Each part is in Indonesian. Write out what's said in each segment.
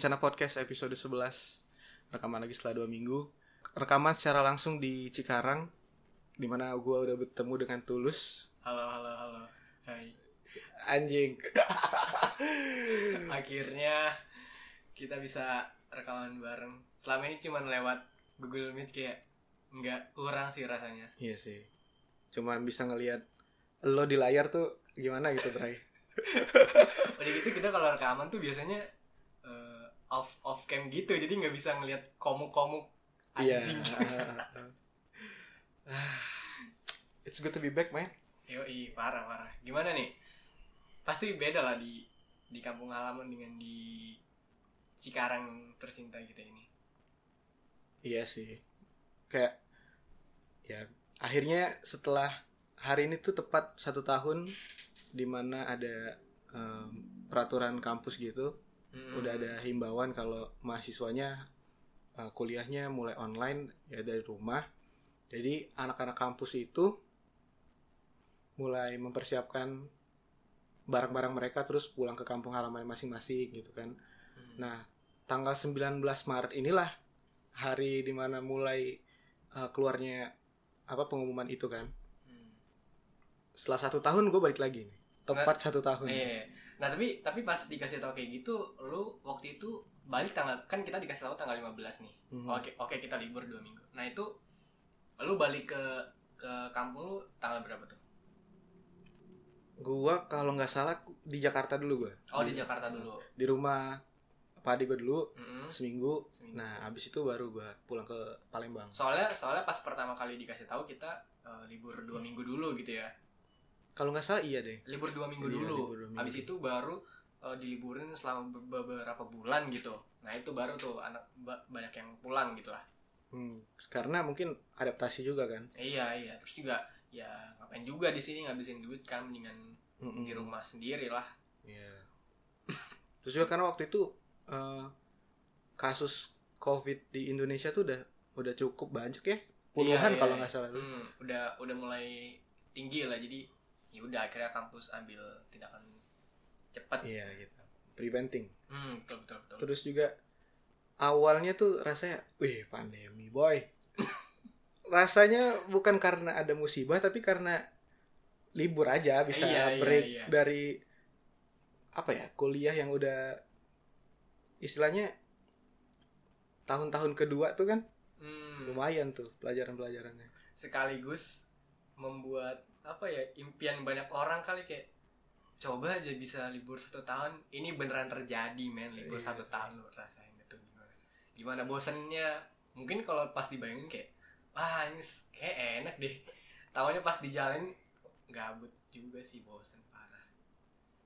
Rencana Podcast episode 11 Rekaman lagi setelah 2 minggu Rekaman secara langsung di Cikarang Di mana gue udah bertemu dengan Tulus Halo, halo, halo. Hai. Anjing Akhirnya kita bisa rekaman bareng. Selama ini cuman lewat Google Meet kayak nggak kurang sih rasanya. Iya sih Cuman bisa ngelihat Lo di layar tuh gimana gitu Bray Udah gitu kita kalau rekaman tuh biasanya off off cam gitu, jadi nggak bisa ngelihat komuk-komuk Iya anjing. It's good to be back man Yoi, parah parah. Gimana nih? Pasti beda lah di di kampung halaman dengan di Cikarang tercinta kita ini. Iya sih. Kayak ya akhirnya setelah hari ini tuh tepat satu tahun di mana ada em, peraturan kampus gitu, Hmm. udah ada himbauan kalau mahasiswanya eh, kuliahnya mulai online ya dari rumah. Jadi anak-anak kampus itu mulai mempersiapkan barang-barang mereka terus pulang ke kampung halaman masing-masing gitu kan. Hmm. Nah, tanggal 19 Maret inilah hari di mana mulai uh, keluarnya apa pengumuman itu kan. Hmm. Setelah satu tahun gue balik lagi nih. Tepat satu tahun. Iya. Nah tapi tapi pas dikasih tahu kayak gitu, lu waktu itu balik tanggal kan kita dikasih tahu tanggal 15 nih. Mhm. Oke oke kita libur dua minggu. Nah itu lu balik ke ke kampung lu tanggal berapa tuh? Gua kalau nggak salah di Jakarta dulu gue. Oh di Jakarta dulu. Di rumah Pak Adi gue dulu Mm-mm. seminggu. Seminggu. Nah, abis itu baru gue pulang ke Palembang. Soalnya soalnya pas pertama kali dikasih tahu kita eh, libur dua minggu dulu gitu ya. Kalau nggak salah iya deh. Libur dua minggu Iya, dulu. libur dua minggu. Habis itu baru eh, diliburin selama be- beberapa bulan gitu. Nah itu baru tuh anak ba- banyak yang pulang gitu lah. Hmm, Karena mungkin adaptasi juga kan. Iya iya. Terus juga ya ngapain juga di sini ngabisin duit kan mendingan Mm-mm. di rumah sendiri lah. Iya. Terus juga karena waktu itu eh, kasus COVID di Indonesia tuh udah udah cukup banyak ya, puluhan Iya, iya, kalau iya. nggak salah tuh. Hmm, udah udah mulai tinggi lah jadi ya udah akhirnya kampus ambil tindakan cepat. Iya gitu. Preventing. Hmm, betul betul betul. Terus juga awalnya tuh rasanya, wih pandemi boy. rasanya bukan karena ada musibah tapi karena libur aja bisa Iya, iya, break iya. dari apa ya kuliah yang udah istilahnya tahun-tahun kedua tuh kan Hmm, lumayan tuh pelajaran-pelajarannya. sekaligus membuat apa ya impian banyak orang kali kayak coba aja bisa libur satu tahun ini beneran terjadi men libur Iya. satu tahun lu rasain itu gimana gimana bosennya mungkin kalau pas dibayangin kayak wah ini kayak enak deh tahunya pas di jalan gabut juga sih bosen parah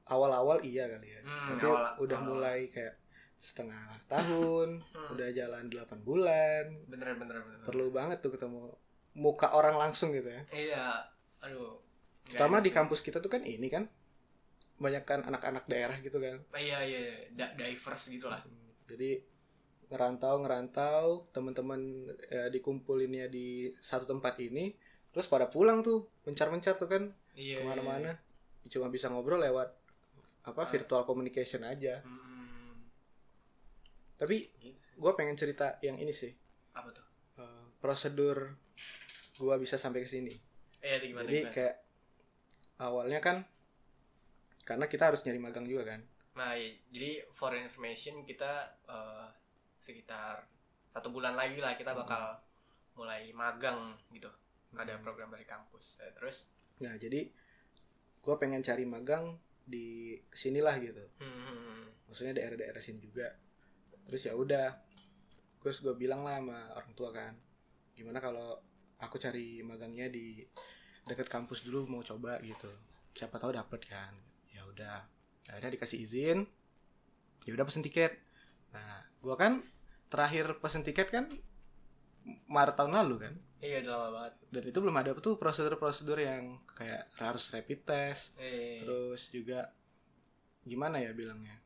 Awal-awal iya kali ya. Hmm, Tapi awal- udah awal-awal. mulai kayak setengah tahun, Hmm. udah jalan 8 bulan. bener bener bener Perlu banget tuh ketemu muka orang langsung gitu ya. iya aduh enak di kampus kita tuh kan ini kan banyak kan anak-anak daerah gitu kan. Ah, iya iya iya. Da- diverse gitu lah Hmm, Jadi ngerantau ngerantau teman-teman ya, dikumpulin ya di satu tempat ini, terus pada pulang tuh mencar-mencar tuh kan iya ke mana-mana. Cuma bisa ngobrol lewat apa Ah. virtual communication aja. Hmm, Tapi gitu. gue pengen cerita yang ini sih apa tuh eh, prosedur gue bisa sampai ke sini. Eh itu gimana Jadi gimana? kayak awalnya kan karena kita harus nyari magang juga kan. Nah, iya. jadi for information kita eh, sekitar satu bulan lagi lah kita bakal mulai magang gitu. Ada program dari kampus. Eh, terus, Nah jadi gue pengen cari magang di sinilah gitu. hmm, Maksudnya daerah-daerah sini juga. Terus ya udah, terus gue bilang lah sama orang tua kan, gimana kalau aku cari magangnya di dekat kampus dulu mau coba gitu. Siapa tahu dapet kan. Ya udah, akhirnya dikasih izin. Ya udah pesen tiket. Nah, gue kan terakhir pesen tiket kan Maret tahun lalu kan. iya udah lama banget. Dan itu belum ada tuh prosedur-prosedur yang kayak harus rapid test, Eh, terus juga gimana ya bilangnya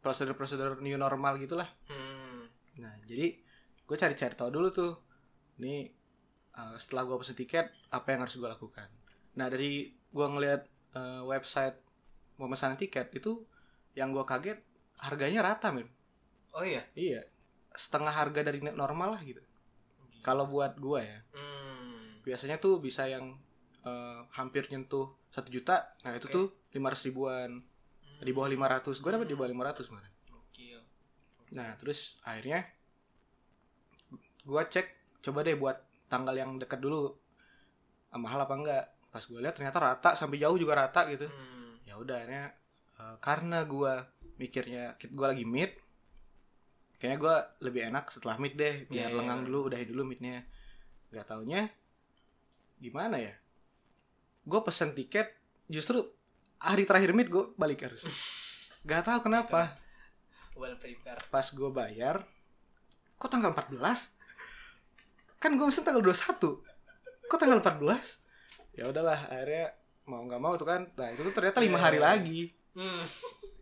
prosedur-prosedur new normal gitulah hmm, nah jadi gue cari-cari tahu dulu tuh nih uh, setelah gue pesen tiket apa yang harus gue lakukan? Nah dari gue ngeliat uh, website pemesanan tiket itu yang gue kaget harganya rata men Oh iya. iya. Setengah harga dari normal lah gitu. Kalau buat gua ya. Hmm. biasanya tuh bisa yang eh, hampir nyentuh satu juta nah itu Oke. tuh lima ribuan. Di bawah 500 gua dapat di bawah 500 kemarin. Gokil. nah terus akhirnya gua cek coba deh buat tanggal yang dekat dulu. Ah, mahal apa enggak? Pas gue lihat ternyata rata sampai jauh juga rata gitu. Hmm. ya udah akhirnya eh, karena gua mikirnya gua lagi mid kayaknya gua lebih enak setelah mid deh. Biar iya, lengang dulu udahin dulu midnya. Nggak taunya gimana ya? Gue pesen tiket justru hari terakhir mid gue balik harus. Nggak tahu kenapa. Well pas gue bayar kok tanggal 14 kan gue pesen tanggal 21 kok tanggal 14 ya udahlah akhirnya mau nggak mau tuh kan. Nah itu tuh ternyata lima Iya, hari lagi. Hmm.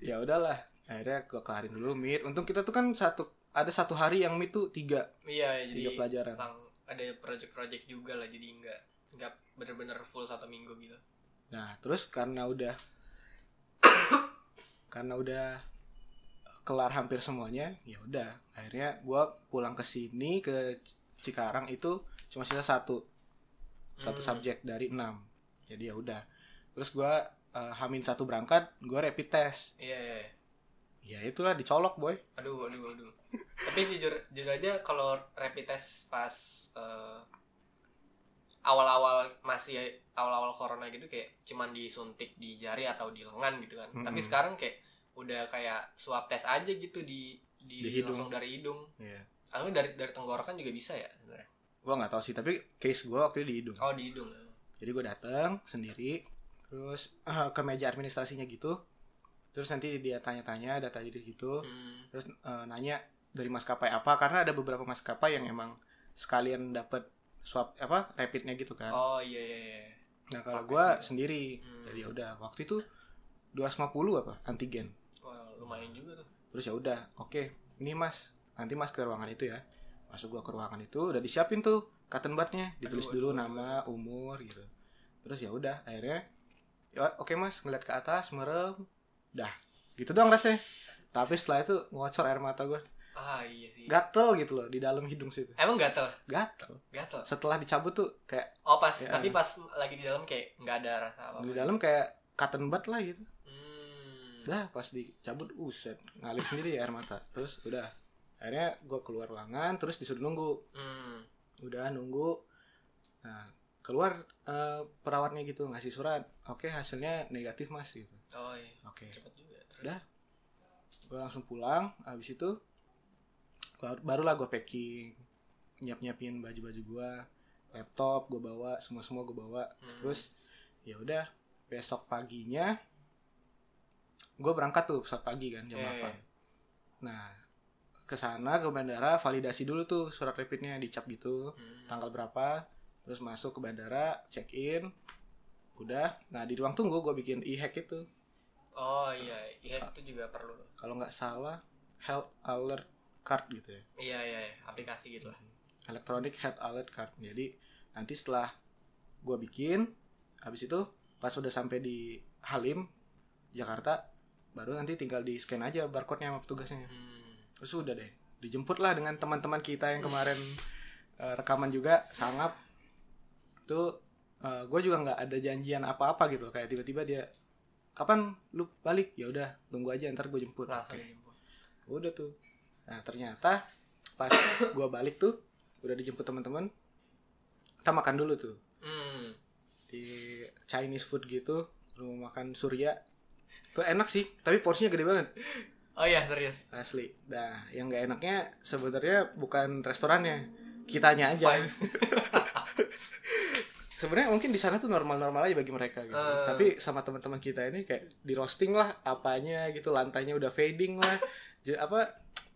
ya udahlah akhirnya gue kelarin dulu mid untung kita tuh kan satu ada satu hari yang mid tuh tiga. Iya, jadi tiga pelajaran. lang- ada project-project juga lah jadi nggak nggak bener-bener full satu minggu gitu. nah terus karena udah karena udah kelar hampir semuanya ya udah. Akhirnya gue pulang ke sini ke Cikarang itu cuma sisa satu satu Hmm. subjek dari enam jadi ya udah terus gue hamin satu berangkat gue rapid test Iya, iya. iya. ya itulah dicolok boy Aduh, aduh, aduh. Tapi jujur jujur aja kalau rapid test pas eh, awal-awal masih awal-awal corona gitu kayak cuman disuntik di jari atau di lengan gitu kan. Mm-mm. Tapi sekarang kayak udah kayak swab test aja gitu di di, Di hidung. langsung dari hidung. ya Lalu dari dari tenggorokan juga bisa ya sebenarnya. gue nggak tahu sih tapi case gue waktu itu di hidung Oh, di hidung. jadi gue datang sendiri terus eh, ke meja administrasinya gitu terus nanti dia tanya-tanya data jadi gitu Hmm. terus eh, nanya dari maskapai apa karena ada beberapa maskapai yang emang sekalian dapat swab apa rapidnya gitu kan Oh, iya iya iya. nah kalau juga. sendiri Hmm. jadi ya udah waktu itu 250 apa antigen Wah, lumayan juga tuh. terus ya udah oke ini mas nanti mas ke ruangan itu ya masuk gua ke ruangan itu udah disiapin tuh cotton budnya ditulis Aduh, dulu aduh, nama umur gitu terus ya udah akhirnya ya oke mas ngeliat ke atas merem dah gitu doang rasanya tapi setelah itu ngocor air mata gue Ah, iya sih. gatel gitu loh di dalam hidung situ Emang gatel? gatel Gatel. setelah dicabut tuh kayak Oh, pas Ya. tapi pas lagi di dalam kayak nggak ada rasa apa-apa. di dalam kayak cotton bud lah gitu Hmm. dah pas dicabut uset ngalir sendiri air mata terus udah akhirnya gue keluar ruangan terus disuruh nunggu Hmm. udah nunggu nah keluar eh, perawatnya gitu ngasih surat oke hasilnya negatif mas gitu Oh iya. oke Cepet juga. Terus. Udah. gue langsung pulang habis itu baru- barulah gue packing nyiap nyiapin baju baju gue laptop gue bawa semua semua gue bawa Hmm. terus ya udah besok paginya gue berangkat tuh saat pagi kan jam Iya, 8 iya. nah ke sana ke bandara validasi dulu tuh surat rapidnya dicap gitu Hmm. tanggal berapa terus masuk ke bandara check in udah nah di ruang tunggu gue bikin e-hack itu Oh iya, iya itu juga perlu. kalau nggak salah health alert card gitu ya Iya iya, iya. aplikasi gitu lah. electronic health alert card jadi nanti setelah gue bikin habis itu pas udah sampai di Halim Jakarta baru nanti tinggal di scan aja barcode-nya sama petugasnya Hmm. Terus udah deh dijemput lah dengan teman-teman kita yang kemarin eh, rekaman juga sangap tuh gue juga nggak ada janjian apa-apa gitu kayak tiba-tiba dia kapan lu balik ya udah tunggu aja ntar gue jemput Oke. dijemput. udah tuh nah ternyata pas gue balik tuh udah dijemput teman-teman kita makan dulu tuh Hmm. di Chinese food gitu rumah makan Surya tuh enak sih tapi porsinya gede banget Oh iya serius. asli nah yang nggak enaknya sebenarnya bukan restorannya kitanya aja sebenarnya mungkin di sana tuh normal-normal aja bagi mereka gitu Eh. tapi sama teman-teman kita ini kayak di roasting lah apanya gitu lantainya udah fading lah apa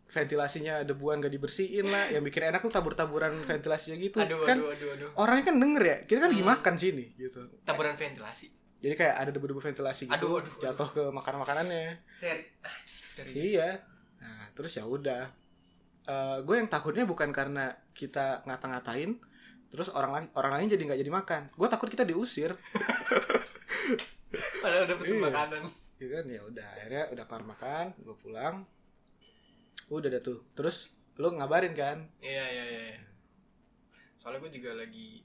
ventilasinya debuan gak dibersihin lah yang bikin enak tuh tabur-taburan ventilasinya gitu aduh, kan aduh, aduh, aduh. orangnya kan denger ya kita kan lagi Hmm. makan sini gitu Taburan ventilasi. jadi kayak ada debu-debu ventilasi gitu Aduh, aduh, jatuh ke. Ah, serius. iya nah terus ya udah gue yang takutnya bukan karena kita ngata-ngatain terus orang lain orang lain jadi nggak jadi makan gue takut kita diusir Padahal udah pesen Iya. makanan. gitu kan ya udah akhirnya udah kelar makan gue pulang udah dah tuh terus lu ngabarin kan Iya iya iya. iya. Soalnya gue juga lagi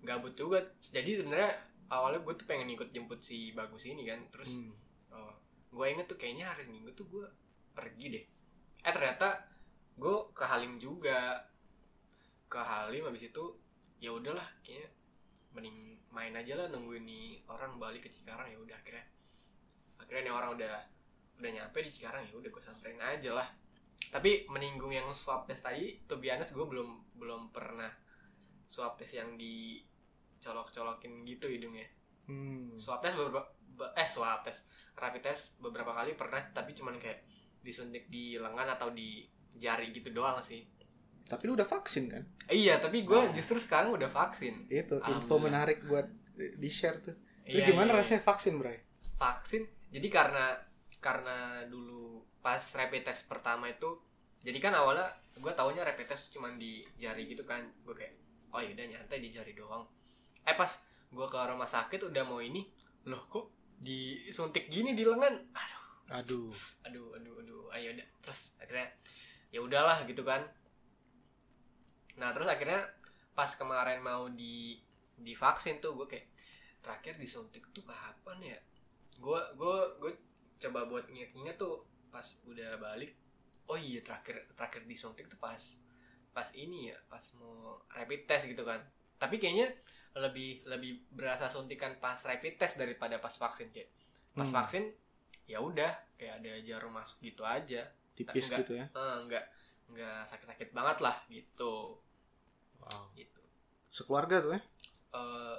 gabut juga. Jadi sebenarnya awalnya gue tuh pengen ikut jemput si bagus ini kan. Terus Hmm. oh, gue inget tuh kayaknya hari minggu tuh gue pergi deh. Eh ternyata gue ke Halim juga. Ke Halim habis itu ya udahlah kayaknya mending main aja lah nungguin nih orang balik ke Cikarang ya udah akhirnya akhirnya nih orang udah udah nyampe di Cikarang ya udah gue samperin aja lah tapi meninggung yang swab test tadi tuh biasa gue belum belum pernah swab test yang dicolok-colokin gitu hidungnya Hmm. swab test beberapa be- eh swab test rapid test beberapa kali pernah tapi cuman kayak disuntik di lengan atau di jari gitu doang sih. Tapi lu udah vaksin kan? Iya tapi gue Nah. justru sekarang udah vaksin. Itu info menarik buat di share tuh. Lu Iya, gimana iya, rasanya vaksin bray? Vaksin? Jadi karena karena dulu pas rapid test pertama itu jadi kan awalnya gue taunya rapid test cuman di jari gitu kan. Gue kayak oh yaudah nyantai di jari doang. Eh pas gue ke rumah sakit udah mau ini loh kok disuntik gini di lengan aduh. Aduh. Aduh aduh aduh. Ayo udah terus akhirnya ya udahlah gitu kan. Nah terus akhirnya pas kemarin mau di divaksin tuh gue kayak terakhir disuntik tuh kapan ya? Gue gue gue coba buat inget-inget tuh pas udah balik oh iya terakhir terakhir disuntik tuh pas pas ini ya pas mau rapid test gitu kan. Tapi kayaknya lebih lebih berasa suntikan pas rapid test daripada pas vaksin kayak pas Hmm. vaksin ya udah kayak ada jarum masuk gitu aja. Tipis Enggak. gitu ya? eh, nggak nggak sakit-sakit banget lah gitu. Wow. Gitu. Sekeluarga tuh ya? Eh,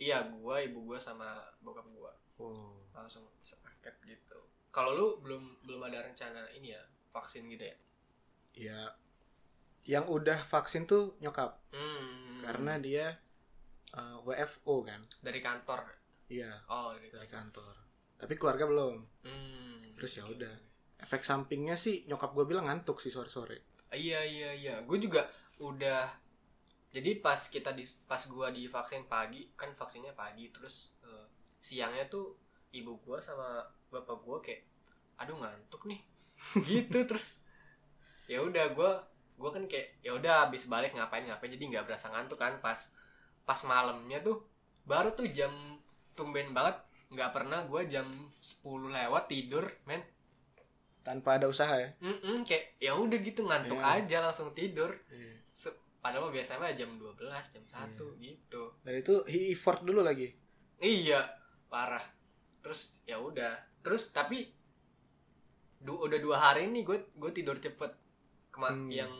iya gua ibu gua sama bokap gua. Wow. Langsung sepaket gitu. Kalau lu belum belum ada rencana ini ya vaksin gitu ya? Ya yang udah vaksin tuh nyokap. Hmm. karena dia uh, WFO kan? Dari kantor. Iya. Oh dari dari kantor. kantor. Tapi keluarga belum. Hmm. Terus ya udah. efek sampingnya sih nyokap gue bilang ngantuk sih sore sore Iya iya iya, gue juga udah. Jadi pas kita di pas gua divaksin pagi kan vaksinnya pagi terus eh, siangnya tuh ibu gua sama bapak gua kayak aduh ngantuk nih. Gitu terus ya udah gua gua kan kayak ya udah habis balik ngapain ngapain jadi nggak berasa ngantuk kan pas pas malamnya tuh baru tuh jam tumben banget. Nggak pernah gua jam 10 lewat tidur men. Tanpa ada usaha ya? Mm-mm, kayak ya udah gitu ngantuk Iya. aja langsung tidur. Se- padahal mah biasanya jam 12 jam 1 gitu. Dan itu he effort dulu lagi? Iya parah. Terus ya udah. Terus tapi du- udah dua hari ini gue gue tidur cepet. Kema- Hmm. yang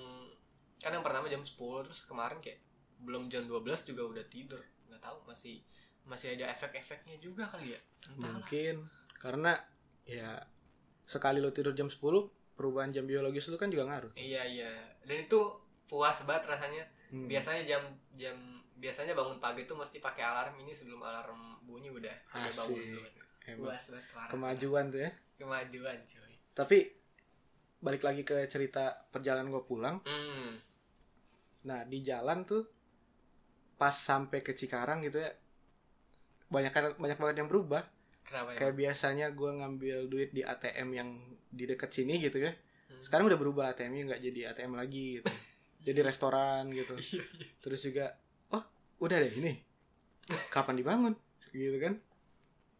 kan yang pertama jam 10 terus kemarin kayak belum jam 12 juga udah tidur. Nggak tahu masih masih ada efek-efeknya juga kali ya. Entahlah. Mungkin karena ya sekali lo tidur jam 10 perubahan jam biologis lu kan juga ngaruh. Iya iya. Dan itu puas banget rasanya. Hmm. biasanya jam jam biasanya bangun pagi tuh mesti pakai alarm. Ini sebelum alarm bunyi udah udah bangun dulu puas banget kemajuan tuh ya. Kemajuan cuy. Tapi balik lagi ke cerita perjalanan gue pulang. Hmm. Nah di jalan tuh pas sampai ke Cikarang gitu ya banyak banyak banget yang berubah. Kenapa ya? Kayak biasanya gue ngambil duit di ATM yang di dekat sini gitu ya. Hmm. sekarang udah berubah ATM-nya nggak jadi ATM lagi gitu. Jadi restoran gitu. Iya, iya. terus juga oh udah deh ini. Kapan dibangun? Gitu kan.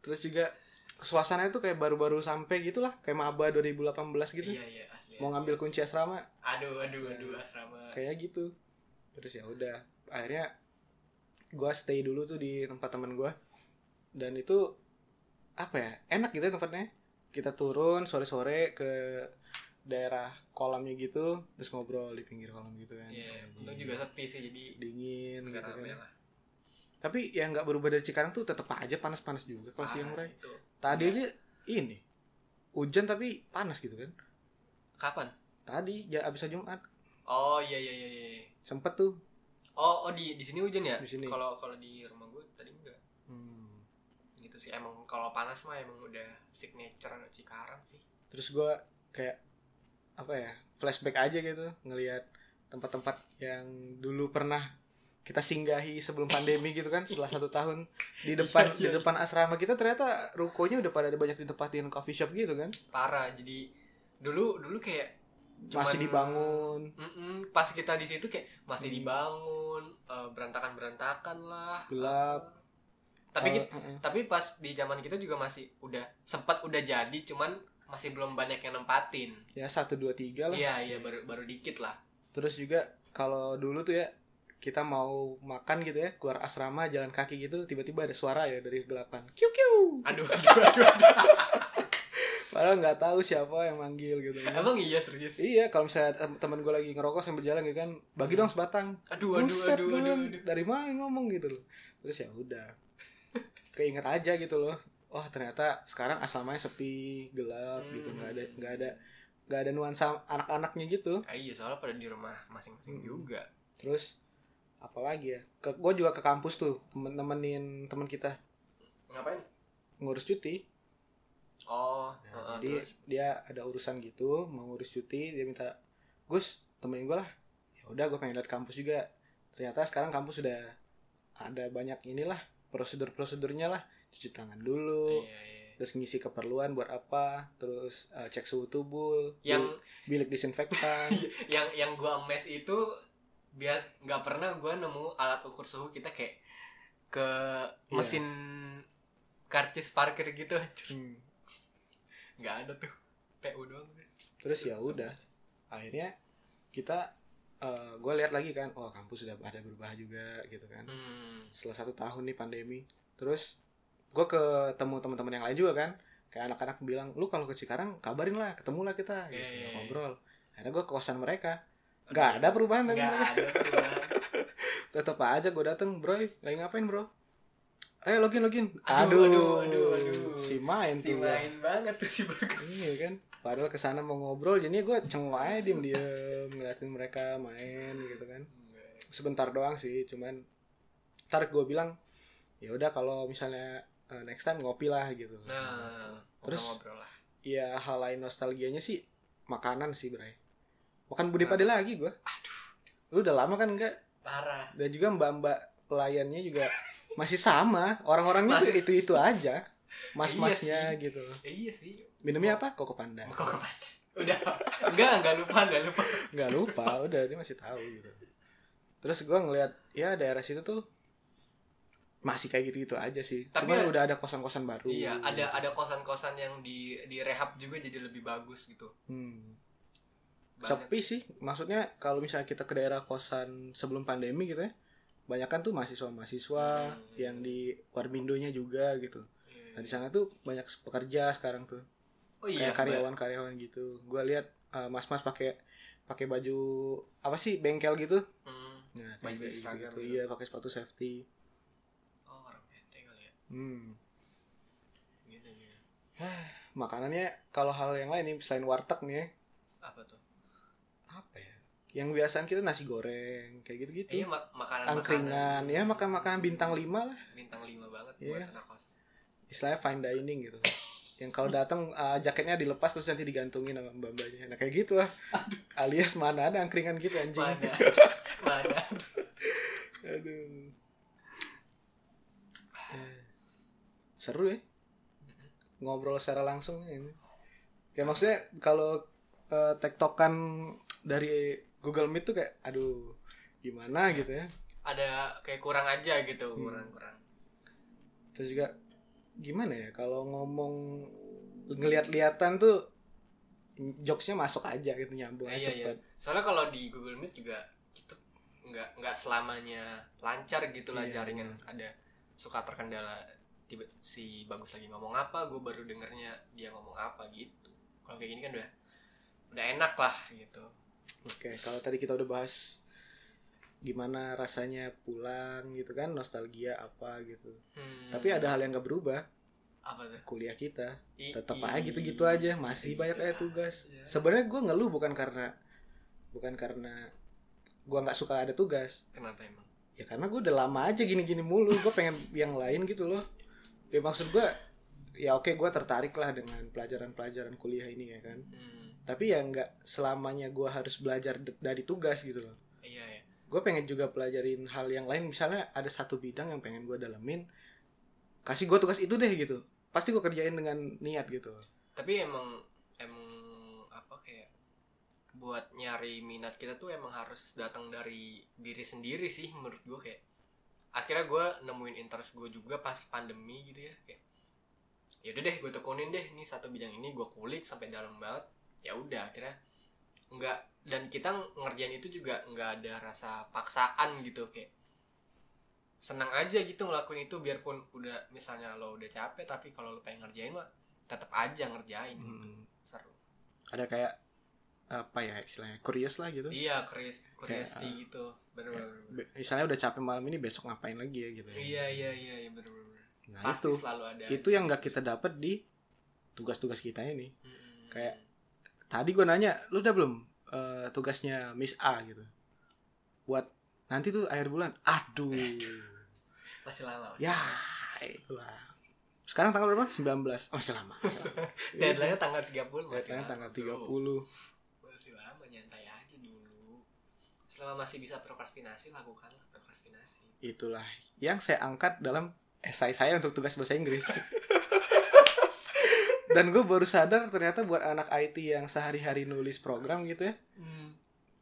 Terus juga suasananya tuh kayak baru-baru sampai gitulah kayak maba 2018 gitu. Iya iya asli mau asli. ngambil kunci asrama. Aduh aduh aduh asrama. Kayak gitu. Terus ya udah akhirnya gua stay dulu tuh di tempat teman gua. Dan itu apa ya enak gitu ya tempatnya. Kita turun sore-sore ke daerah kolamnya gitu terus ngobrol di pinggir kolam gitu kan. Iya untung juga sepi sih jadi dingin gitu kan. lah. Tapi yang nggak berubah dari Cikarang tuh tetap aja panas-panas juga kalau siang Parah Ray. itu. Tadi aja ini hujan tapi panas gitu kan. Kapan? Tadi ya abis Jumat. Oh iya iya iya iya. Sempet tuh oh oh di di sini hujan ya Di sini. kalau kalau di rumah gue tadi enggak hmm. gitu sih emang kalau panas mah emang udah signature Cikarang sih terus gua kayak apa ya flashback aja gitu ngelihat tempat-tempat yang dulu pernah kita singgahi sebelum pandemi gitu kan setelah satu tahun di depan Iya, di iya. depan asrama kita ternyata rukonya udah pada ada banyak ditempatin coffee shop gitu kan parah jadi dulu dulu kayak masih Cuman- dibangun Mm-mm, pas kita di situ kayak masih Hmm. dibangun berantakan berantakan lah Gelap. tapi Eh, ki- eh, eh. tapi pas di zaman kita juga masih udah sempat udah jadi cuman masih belum banyak yang nempatin ya satu dua tiga lah iya iya baru baru dikit lah terus juga kalau dulu tuh ya kita mau makan gitu ya keluar asrama jalan kaki gitu tiba-tiba ada suara ya dari kegelapan kiu kiu aduh aduh aduh, aduh. Padahal nggak tahu siapa yang manggil gitu emang iya serius? Iya kalau misalnya tem- teman gue lagi ngerokok sambil jalan gitu kan bagi dong sebatang. Aduh aduh Buset, aduh aduh, bilang, aduh. dari mana ngomong gitu loh. Terus ya udah. Keinget aja gitu loh. Wah ternyata sekarang asramanya sepi gelap gitu Hmm. nggak ada nggak ada nggak ada nuansa anak-anaknya gitu. Ah, iya soalnya pada di rumah masing-masing Hmm. juga. Terus apalagi ya? Ke gue juga ke kampus tuh temen nemenin teman kita. Ngapain? Ngurus cuti oh Nah, heeh, jadi terus dia ada urusan gitu mau ngurus cuti dia minta Gus temenin gue lah ya udah gue pengen lihat kampus juga ternyata sekarang kampus sudah ada banyak inilah prosedur prosedurnya lah cuci tangan dulu iya, iya. terus ngisi keperluan buat apa terus eh, cek suhu tubuh yang bil- bilik disinfektan yang yang gua mes itu bias nggak pernah gua nemu alat ukur suhu kita kayak ke Iya. mesin karcis parkir gitu. Hmm. Nggak ada tuh. PU doang. Terus ya udah. Akhirnya kita gue lihat lagi kan oh kampus sudah ada berubah juga gitu kan. Hmm. setelah satu tahun nih pandemi. Terus gue ketemu teman-teman yang lain juga kan. Kayak anak-anak bilang lu kalau ke Cikarang kabarin lah ketemu lah kita gitu, Iya, iya, iya. ngobrol. Akhirnya gue ke kosan mereka. Nggak ada perubahan nggak ada perubahan. tetap aja gue dateng bro lagi ngapain bro ayo login login. Aduh, aduh, aduh, aduh. si main si tuh main banget tuh si bagus iya kan? Padahal ke sana mau ngobrol jadi gue cengok aja diem diem ngeliatin mereka main gitu kan. Sebentar doang sih cuman ntar gue bilang ya udah kalau misalnya eh, next time ngopi lah gitu. Nah Terus- terus ngobrol lah. ya hal lain nostalgianya sih makanan sih bray. Makan budi pade lagi gue aduh. Lu udah lama kan enggak parah. Dan juga mbak mbak pelayannya juga masih sama orang-orangnya Masih- itu itu aja. Mas masnya Iya gitu. Eh, iya sih. Minumnya apa? Koko panda. Kok ke mana udah. Enggak enggak lupa enggak lupa. Nggak lupa udah dia masih tahu gitu. Terus gue ngelihat ya daerah situ tuh masih kayak gitu gitu aja sih. Tapi cuman ada- udah ada kosan-kosan baru. Iya ada ada kosan-kosan yang di di rehab juga jadi lebih bagus gitu. Hmm. Banyak. sepi sih maksudnya kalau misalnya kita ke daerah kosan sebelum pandemi gitu ya banyak kan tuh mahasiswa-mahasiswa Hmm. yang di Warmindonya juga gitu. Iya. nah di sana tuh banyak pekerja sekarang tuh. Oh iya karyawan-karyawan gitu. Gue lihat eh, mas-mas pakai pakai baju apa sih bengkel gitu. Hmm. nah Baju gitu, gitu. iya pakai sepatu safety. Oh orang PT kali ya. Hmm. gitu gitu. Makanannya kalau hal yang lain nih selain warteg nih ya, apa tuh? Apa ya yang biasaan kita nasi goreng kayak gitu gitu iya mak makanan angkringan. Ya makan makanan bintang 5 lah. Bintang lima banget Iya. buat anak kos istilahnya fine dining gitu. Yang kalau datang uh, jaketnya dilepas terus nanti digantungin sama mbak mbaknya nah kayak gitu lah. Alias mana ada angkringan gitu anjing. Mana mana aduh. Eh, seru ya. Ngobrol secara langsung ya ini. Kayak maksudnya kalau uh, tektokan dari Google Meet tuh kayak aduh gimana gitu ya? Ada kayak kurang aja gitu Hmm. kurang kurang. Terus juga gimana ya kalau ngomong ngeliat-liatan tuh jokesnya masuk aja gitu nyambung Eh, aja iya, iya. soalnya kalau di Google Meet juga kita nggak nggak selamanya lancar gitu lah Iya. jaringan. ada suka terkendala tiba si bagus lagi ngomong apa gue baru dengernya dia ngomong apa gitu. Kalau kayak gini kan udah udah enak lah gitu Oke, kalau tadi kita udah bahas gimana rasanya pulang gitu kan, nostalgia apa gitu. Hmm, Tapi ada hal yang gak berubah, apa tuh kuliah kita I- tetap i- aja gitu-gitu aja, masih banyak aja tugas. aja. Sebenarnya gue ngeluh bukan karena bukan karena gue nggak suka ada tugas, kenapa emang ya karena gue udah lama aja gini-gini mulu, gue pengen yang lain gitu loh. Ya maksud gue, ya oke gue tertarik lah dengan pelajaran-pelajaran kuliah ini ya kan. hmm, Tapi ya nggak selamanya gue harus belajar dari tugas gitu loh. iya ya gue pengen juga pelajarin hal yang lain. Misalnya ada satu bidang yang pengen gue dalemin kasih gue tugas itu deh gitu. Pasti gue kerjain dengan niat gitu tapi emang emang apa kayak buat nyari minat kita tuh emang harus datang dari diri sendiri sih menurut gue kayak akhirnya gue nemuin interest gue juga pas pandemi gitu ya kayak ya udah deh gue tekunin deh nih satu bidang ini gue kulik sampai dalam banget ya udah akhirnya nggak dan kita ngerjain itu juga nggak ada rasa paksaan gitu kayak senang aja gitu ngelakuin itu biarpun udah misalnya lo udah capek tapi kalau lo pengen ngerjain mah tetap aja ngerjain gitu. Hmm. seru ada kayak apa ya istilahnya curious lah gitu iya curious curiosity Kayak, uh, gitu bener bener, bener. Be- misalnya udah capek malam ini besok ngapain lagi ya gitu ya. iya iya iya iya bener bener nah pasti itu selalu ada itu yang nggak kita dapat di tugas-tugas kita ini Mm-mm. kayak- tadi gue nanya lu udah belum eh, tugasnya Miss A gitu? Buat nanti tuh akhir bulan. Aduh. Masih lama ya itulah. Sekarang tanggal berapa? 19 oh masih lama deadline tanggal 30 masih Deadline tanggal bro. 30 masih lama nyantai aja dulu. Selama masih bisa prokrastinasi lakukanlah prokrastinasi. Itulah yang saya angkat dalam esai saya untuk tugas bahasa Inggris dan gue baru sadar ternyata buat anak IT yang sehari-hari nulis program gitu ya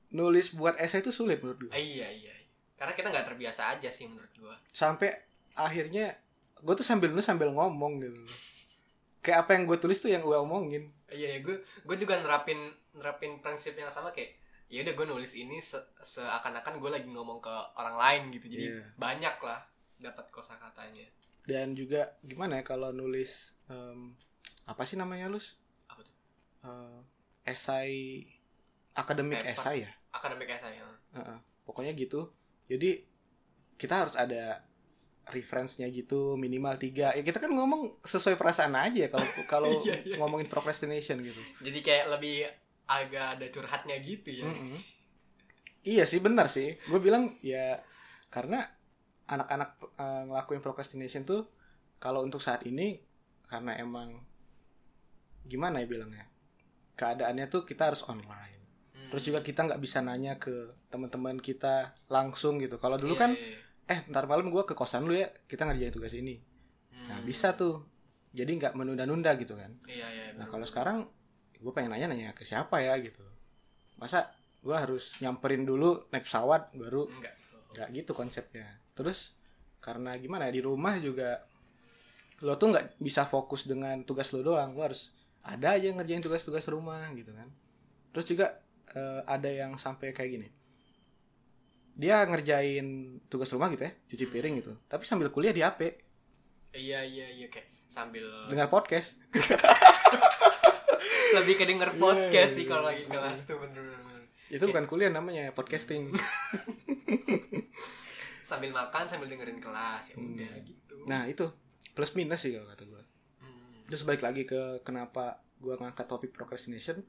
nulis buat esai itu sulit menurut gue Ah, iya iya iya. karena kita nggak terbiasa aja sih menurut gua. Sampai akhirnya gue tuh sambil nulis sambil ngomong gitu. Kayak apa yang gue tulis tuh yang gue omongin. Iya iya. Gue gue juga nerapin nerapin prinsip yang sama kayak ya udah gue nulis ini se seakan-akan gue lagi ngomong ke orang lain gitu. Jadi Iya. banyak lah dapat kosakatanya dan juga gimana ya kalau nulis em, apa sih namanya lus apa tuh Eh, esai akademik Paper. esai ya akademik saya Heeh. pokoknya gitu jadi kita harus ada reference-nya gitu minimal tiga ya kita kan ngomong sesuai perasaan aja ya kalau kalau Iya, iya. ngomongin procrastination gitu jadi kayak lebih agak ada curhatnya gitu ya Mm-mm. iya sih benar sih gue bilang ya karena anak-anak eh, ngelakuin procrastination tuh kalau untuk saat ini karena emang gimana ya bilangnya? Keadaannya tuh kita harus online. Hmm. terus juga kita nggak bisa nanya ke teman-teman kita langsung gitu. Kalau dulu Iya, kan iya, iya. eh ntar malam gue ke kosan lu ya kita ngerjain tugas ini. Nah Hmm. bisa tuh. Jadi nggak menunda-nunda gitu kan. Iya iya nah kalau sekarang gue pengen nanya nanya ke siapa ya gitu. Masa gue harus nyamperin dulu naik pesawat baru? Nggak gitu konsepnya. Terus karena gimana ya di rumah juga lo tuh nggak bisa fokus dengan tugas lo doang lo harus ada aja yang ngerjain tugas-tugas rumah gitu kan. Terus juga eh, ada yang sampai kayak gini. Dia ngerjain tugas rumah gitu ya cuci Hmm. piring gitu. Tapi sambil kuliah di HP iya iya iya kayak sambil dengar podcast. Lebih ke denger Iya, podcast sih iya, kalau iya. lagi kelas tuh bener-bener itu bukan kuliah namanya podcasting. Sambil makan sambil dengerin kelas ya udah Hmm. gitu. Nah itu plus minus sih kalau kata gue Hmm. terus balik lagi ke kenapa gue ngangkat topik procrastination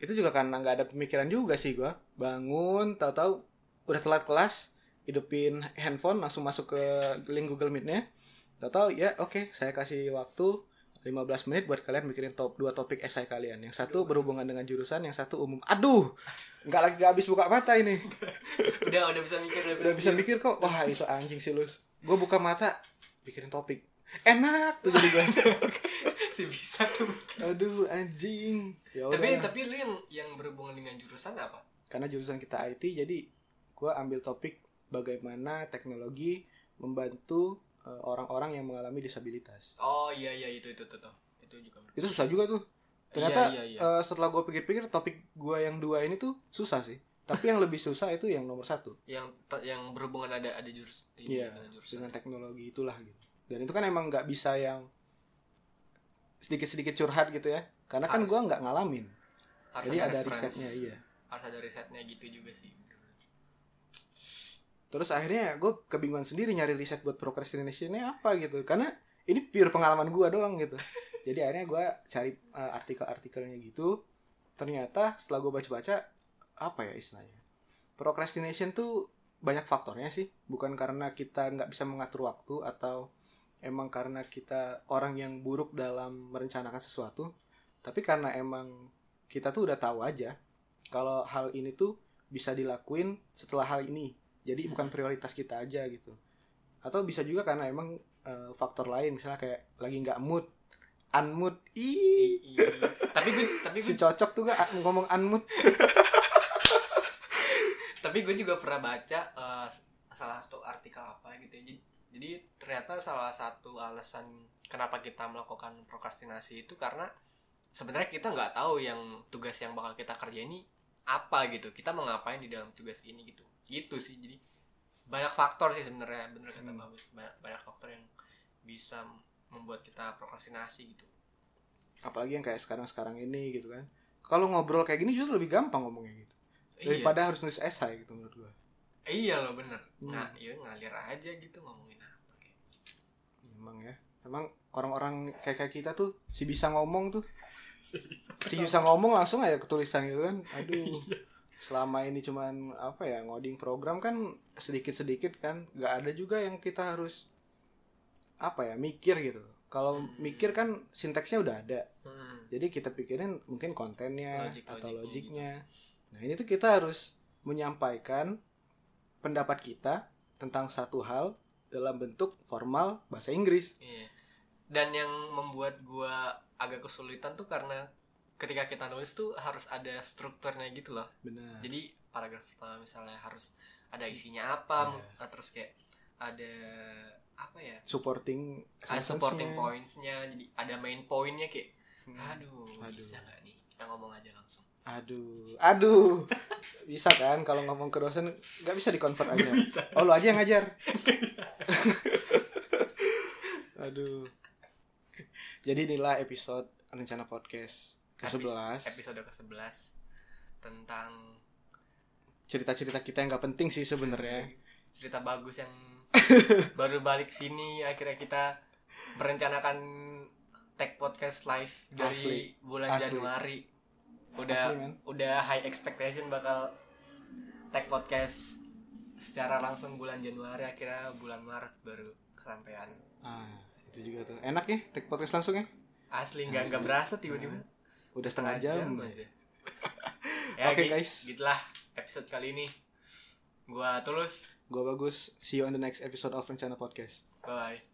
itu juga karena nggak ada pemikiran juga sih gue bangun tahu-tahu udah telat kelas hidupin handphone langsung masuk ke link Google Meet-nya. Tahu-tahu ya oke saya kasih waktu 15 menit buat kalian mikirin top dua topik esai kalian. Yang satu berhubungan dengan jurusan yang satu umum. Aduh nggak lagi nggak habis buka mata ini. Udah udah bisa mikir udah, udah bisa mikir. kok wah itu anjing sih lus. Gue buka mata pikirin topik enak tuh jadi gue sih bisa tuh. Aduh anjing. Ya tapi tapi lu yang yang berhubungan dengan jurusan apa? Karena jurusan kita IT jadi gue ambil topik bagaimana teknologi membantu eh, orang-orang yang mengalami disabilitas. Oh iya iya itu itu tuh tuh itu juga itu susah juga tuh. Ternyata iya, iya, iya. eh, setelah gue pikir-pikir topik gue yang dua ini tuh susah sih. Tapi yang lebih susah itu yang nomor satu. Yang yang berhubungan ada ada jurus ini Iya, dengan jurusan. dengan teknologi itulah gitu dan itu kan emang nggak bisa yang sedikit-sedikit curhat gitu ya. Karena kan gue nggak ngalamin. Harus jadi ada reference. risetnya iya. Harus ada risetnya gitu juga sih. Terus akhirnya gue kebingungan sendiri nyari riset buat procrastinationnya apa gitu. Karena ini pure pengalaman gue doang gitu. Jadi akhirnya gue cari uh, artikel-artikelnya gitu. Ternyata setelah gue baca-baca apa ya istilahnya? Procrastination tuh banyak faktornya sih. Bukan karena kita nggak bisa mengatur waktu atau emang karena kita orang yang buruk dalam merencanakan sesuatu tapi karena emang kita tuh udah tahu aja kalau hal ini tuh bisa dilakuin setelah hal ini. Jadi bukan prioritas kita aja gitu. Atau bisa juga karena emang eh, faktor lain misalnya kayak lagi nggak mood unmood. Ih. I- tapi gue tapi si gue cocok tuh gak ngomong unmute tapi gue juga pernah baca eh, salah satu artikel apa gitu ya. jadi, jadi ternyata salah satu alasan kenapa kita melakukan prokrastinasi itu karena sebenarnya kita nggak tahu yang tugas yang bakal kita kerja ini apa gitu. Kita mau ngapain di dalam tugas ini gitu. Gitu sih. Jadi banyak faktor sih sebenarnya. Bener kata Hmm. bagus banyak, banyak faktor yang bisa membuat kita prokrastinasi gitu. Apalagi yang kayak sekarang-sekarang ini gitu kan. Kalau ngobrol kayak gini justru lebih gampang ngomongnya gitu. Daripada harus nulis esai gitu menurut gua. Iya, iya loh bener. Hmm. nah iya ngalir aja gitu ngomongin emang ya. Emang orang-orang kayak kayak kita tuh si bisa ngomong tuh. Si bisa ngomong. langsung aja ketulisan gitu kan. Aduh selama ini cuman apa ya ngoding program kan sedikit-sedikit kan. Nggak ada juga yang kita harus apa ya mikir gitu. Kalau Hmm. mikir kan sinteksnya udah ada. Hmm. jadi kita pikirin mungkin kontennya Logik- atau logiknya logiknya. Nah ini tuh kita harus menyampaikan pendapat kita tentang satu hal dalam bentuk formal bahasa Inggris Iya. Dan yang membuat gua agak kesulitan tuh karena ketika kita nulis tuh harus ada strukturnya gitu loh. benar Jadi paragraf pertama misalnya harus ada isinya apa, Iya. nah, terus kayak ada apa ya? supporting Ada supporting points-nya, jadi ada main point-nya kayak Hmm. aduh, Aduh. bisa nggak nih? Kita ngomong aja langsung. Aduh. Aduh. Bisa kan kalau ngomong ke dosen nggak bisa dikonvert aja bisa. oh lu aja yang ngajar. Aduh. Jadi inilah episode rencana podcast ke 11 Episode ke-11 tentang cerita-cerita kita yang nggak penting sih sebenarnya. Cerita bagus yang baru balik sini akhirnya kita merencanakan tag podcast live dari Asli. bulan Asli. Januari udah Asli, udah high expectation bakal tag podcast secara langsung bulan Januari akhirnya bulan Maret baru kesampaian. Ah itu juga tuh. Enak ya take podcast langsung ya? Asli nggak nggak berasa tiba-tiba. Udah setengah jam, aja. Ya Oke, gi- guys. gitulah episode kali ini. Gua tulus. Gua bagus. See you on the next episode of rencana podcast. Bye